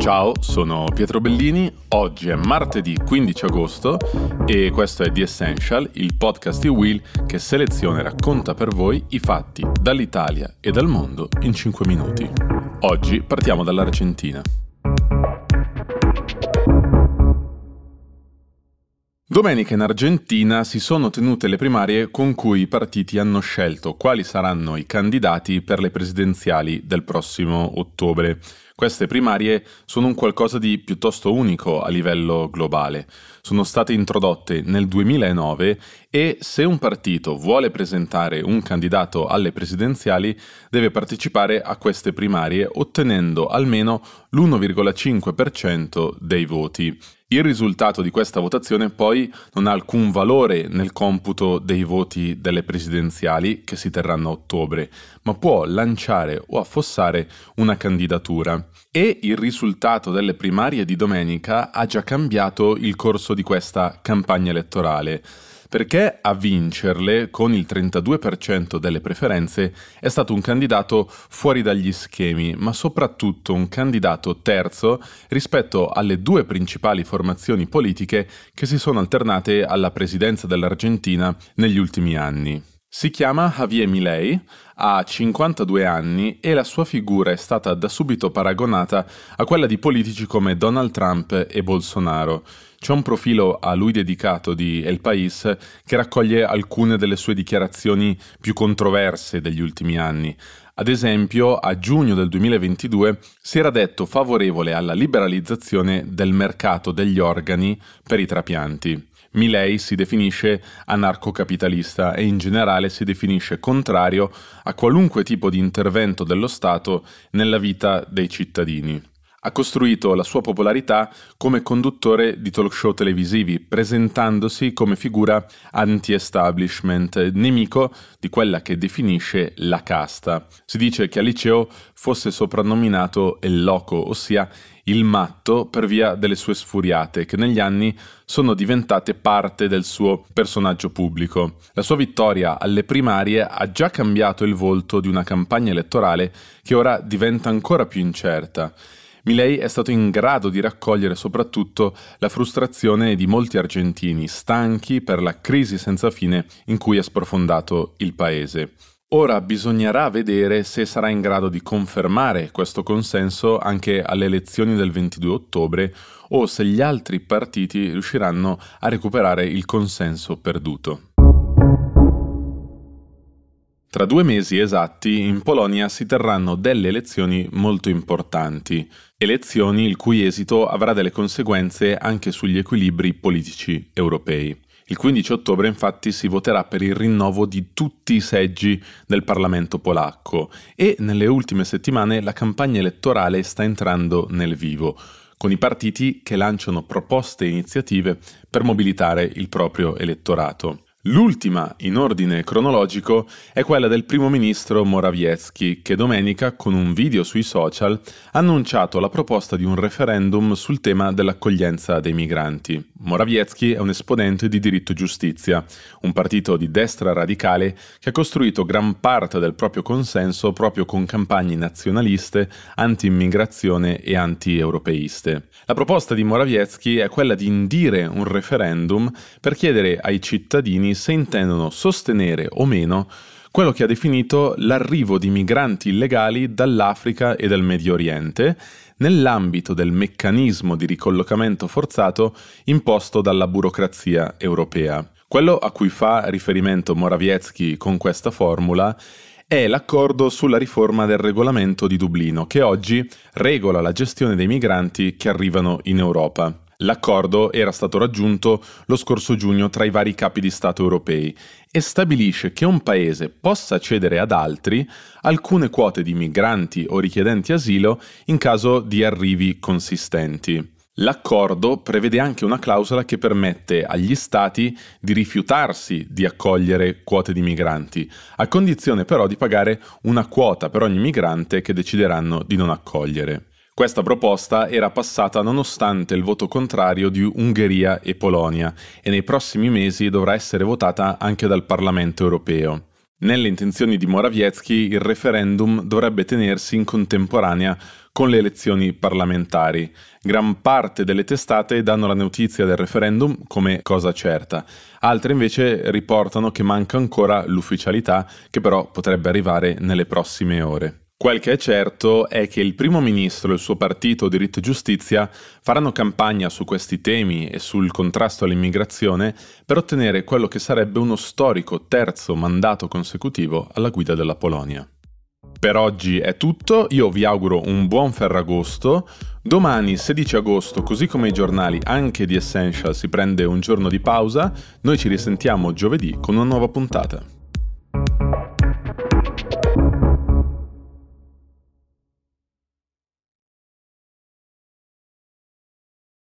Ciao, sono Pietro Bellini, oggi è martedì 15 agosto e questo è The Essential, il podcast di Will che seleziona e racconta per voi i fatti dall'Italia e dal mondo in 5 minuti. Oggi partiamo dall'Argentina. Domenica in Argentina si sono tenute le primarie con cui i partiti hanno scelto quali saranno i candidati per le presidenziali del prossimo ottobre. Queste primarie sono un qualcosa di piuttosto unico a livello globale. Sono state introdotte nel 2009 e se un partito vuole presentare un candidato alle presidenziali deve partecipare a queste primarie ottenendo almeno l'1,5% dei voti. Il risultato di questa votazione poi non ha alcun valore nel computo dei voti delle presidenziali che si terranno a ottobre, ma può lanciare o affossare una candidatura. E il risultato delle primarie di domenica ha già cambiato il corso di questa campagna elettorale perché a vincerle con il 32% delle preferenze è stato un candidato fuori dagli schemi, ma soprattutto un candidato terzo rispetto alle due principali formazioni politiche che si sono alternate alla presidenza dell'Argentina negli ultimi anni. Si chiama Javier Milei, ha 52 anni e la sua figura è stata da subito paragonata a quella di politici come Donald Trump e Bolsonaro. C'è un profilo a lui dedicato di El País che raccoglie alcune delle sue dichiarazioni più controverse degli ultimi anni. Ad esempio, a giugno del 2022 si era detto favorevole alla liberalizzazione del mercato degli organi per i trapianti. Milei si definisce anarcocapitalista e in generale si definisce contrario a qualunque tipo di intervento dello Stato nella vita dei cittadini. Ha costruito la sua popolarità come conduttore di talk show televisivi, presentandosi come figura anti-establishment, nemico di quella che definisce la casta. Si dice che al liceo fosse soprannominato El Loco, ossia il matto per via delle sue sfuriate, che negli anni sono diventate parte del suo personaggio pubblico. La sua vittoria alle primarie ha già cambiato il volto di una campagna elettorale che ora diventa ancora più incerta. Milei è stato in grado di raccogliere soprattutto la frustrazione di molti argentini, stanchi per la crisi senza fine in cui è sprofondato il paese. Ora bisognerà vedere se sarà in grado di confermare questo consenso anche alle elezioni del 22 ottobre o se gli altri partiti riusciranno a recuperare il consenso perduto. Tra due mesi esatti in Polonia si terranno delle elezioni molto importanti, elezioni il cui esito avrà delle conseguenze anche sugli equilibri politici europei. Il 15 ottobre infatti si voterà per il rinnovo di tutti i seggi del Parlamento polacco e nelle ultime settimane la campagna elettorale sta entrando nel vivo, con i partiti che lanciano proposte e iniziative per mobilitare il proprio elettorato. L'ultima in ordine cronologico è quella del primo ministro Morawiecki, che domenica, con un video sui social, ha annunciato la proposta di un referendum sul tema dell'accoglienza dei migranti. Morawiecki è un esponente di diritto giustizia, un partito di destra radicale che ha costruito gran parte del proprio consenso proprio con campagne nazionaliste, anti-immigrazione e anti-europeiste. La proposta di Morawiecki è quella di indire un referendum per chiedere ai cittadini se intendono sostenere o meno quello che ha definito l'arrivo di migranti illegali dall'Africa e dal Medio Oriente nell'ambito del meccanismo di ricollocamento forzato imposto dalla burocrazia europea. Quello a cui fa riferimento Morawiecki con questa formula è l'accordo sulla riforma del regolamento di Dublino, che oggi regola la gestione dei migranti che arrivano in Europa. L'accordo era stato raggiunto lo scorso giugno tra i vari capi di Stato europei e stabilisce che un paese possa cedere ad altri alcune quote di migranti o richiedenti asilo in caso di arrivi consistenti. L'accordo prevede anche una clausola che permette agli Stati di rifiutarsi di accogliere quote di migranti, a condizione però di pagare una quota per ogni migrante che decideranno di non accogliere. Questa proposta era passata nonostante il voto contrario di Ungheria e Polonia e nei prossimi mesi dovrà essere votata anche dal Parlamento europeo. Nelle intenzioni di Morawiecki il referendum dovrebbe tenersi in contemporanea con le elezioni parlamentari. Gran parte delle testate danno la notizia del referendum come cosa certa, altre invece riportano che manca ancora l'ufficialità che però potrebbe arrivare nelle prossime ore. Quel che è certo è che il primo ministro e il suo partito Diritto e Giustizia faranno campagna su questi temi e sul contrasto all'immigrazione per ottenere quello che sarebbe uno storico terzo mandato consecutivo alla guida della Polonia. Per oggi è tutto, io vi auguro un buon Ferragosto. Domani 16 agosto, così come i giornali anche di Essential si prende un giorno di pausa, noi ci risentiamo giovedì con una nuova puntata.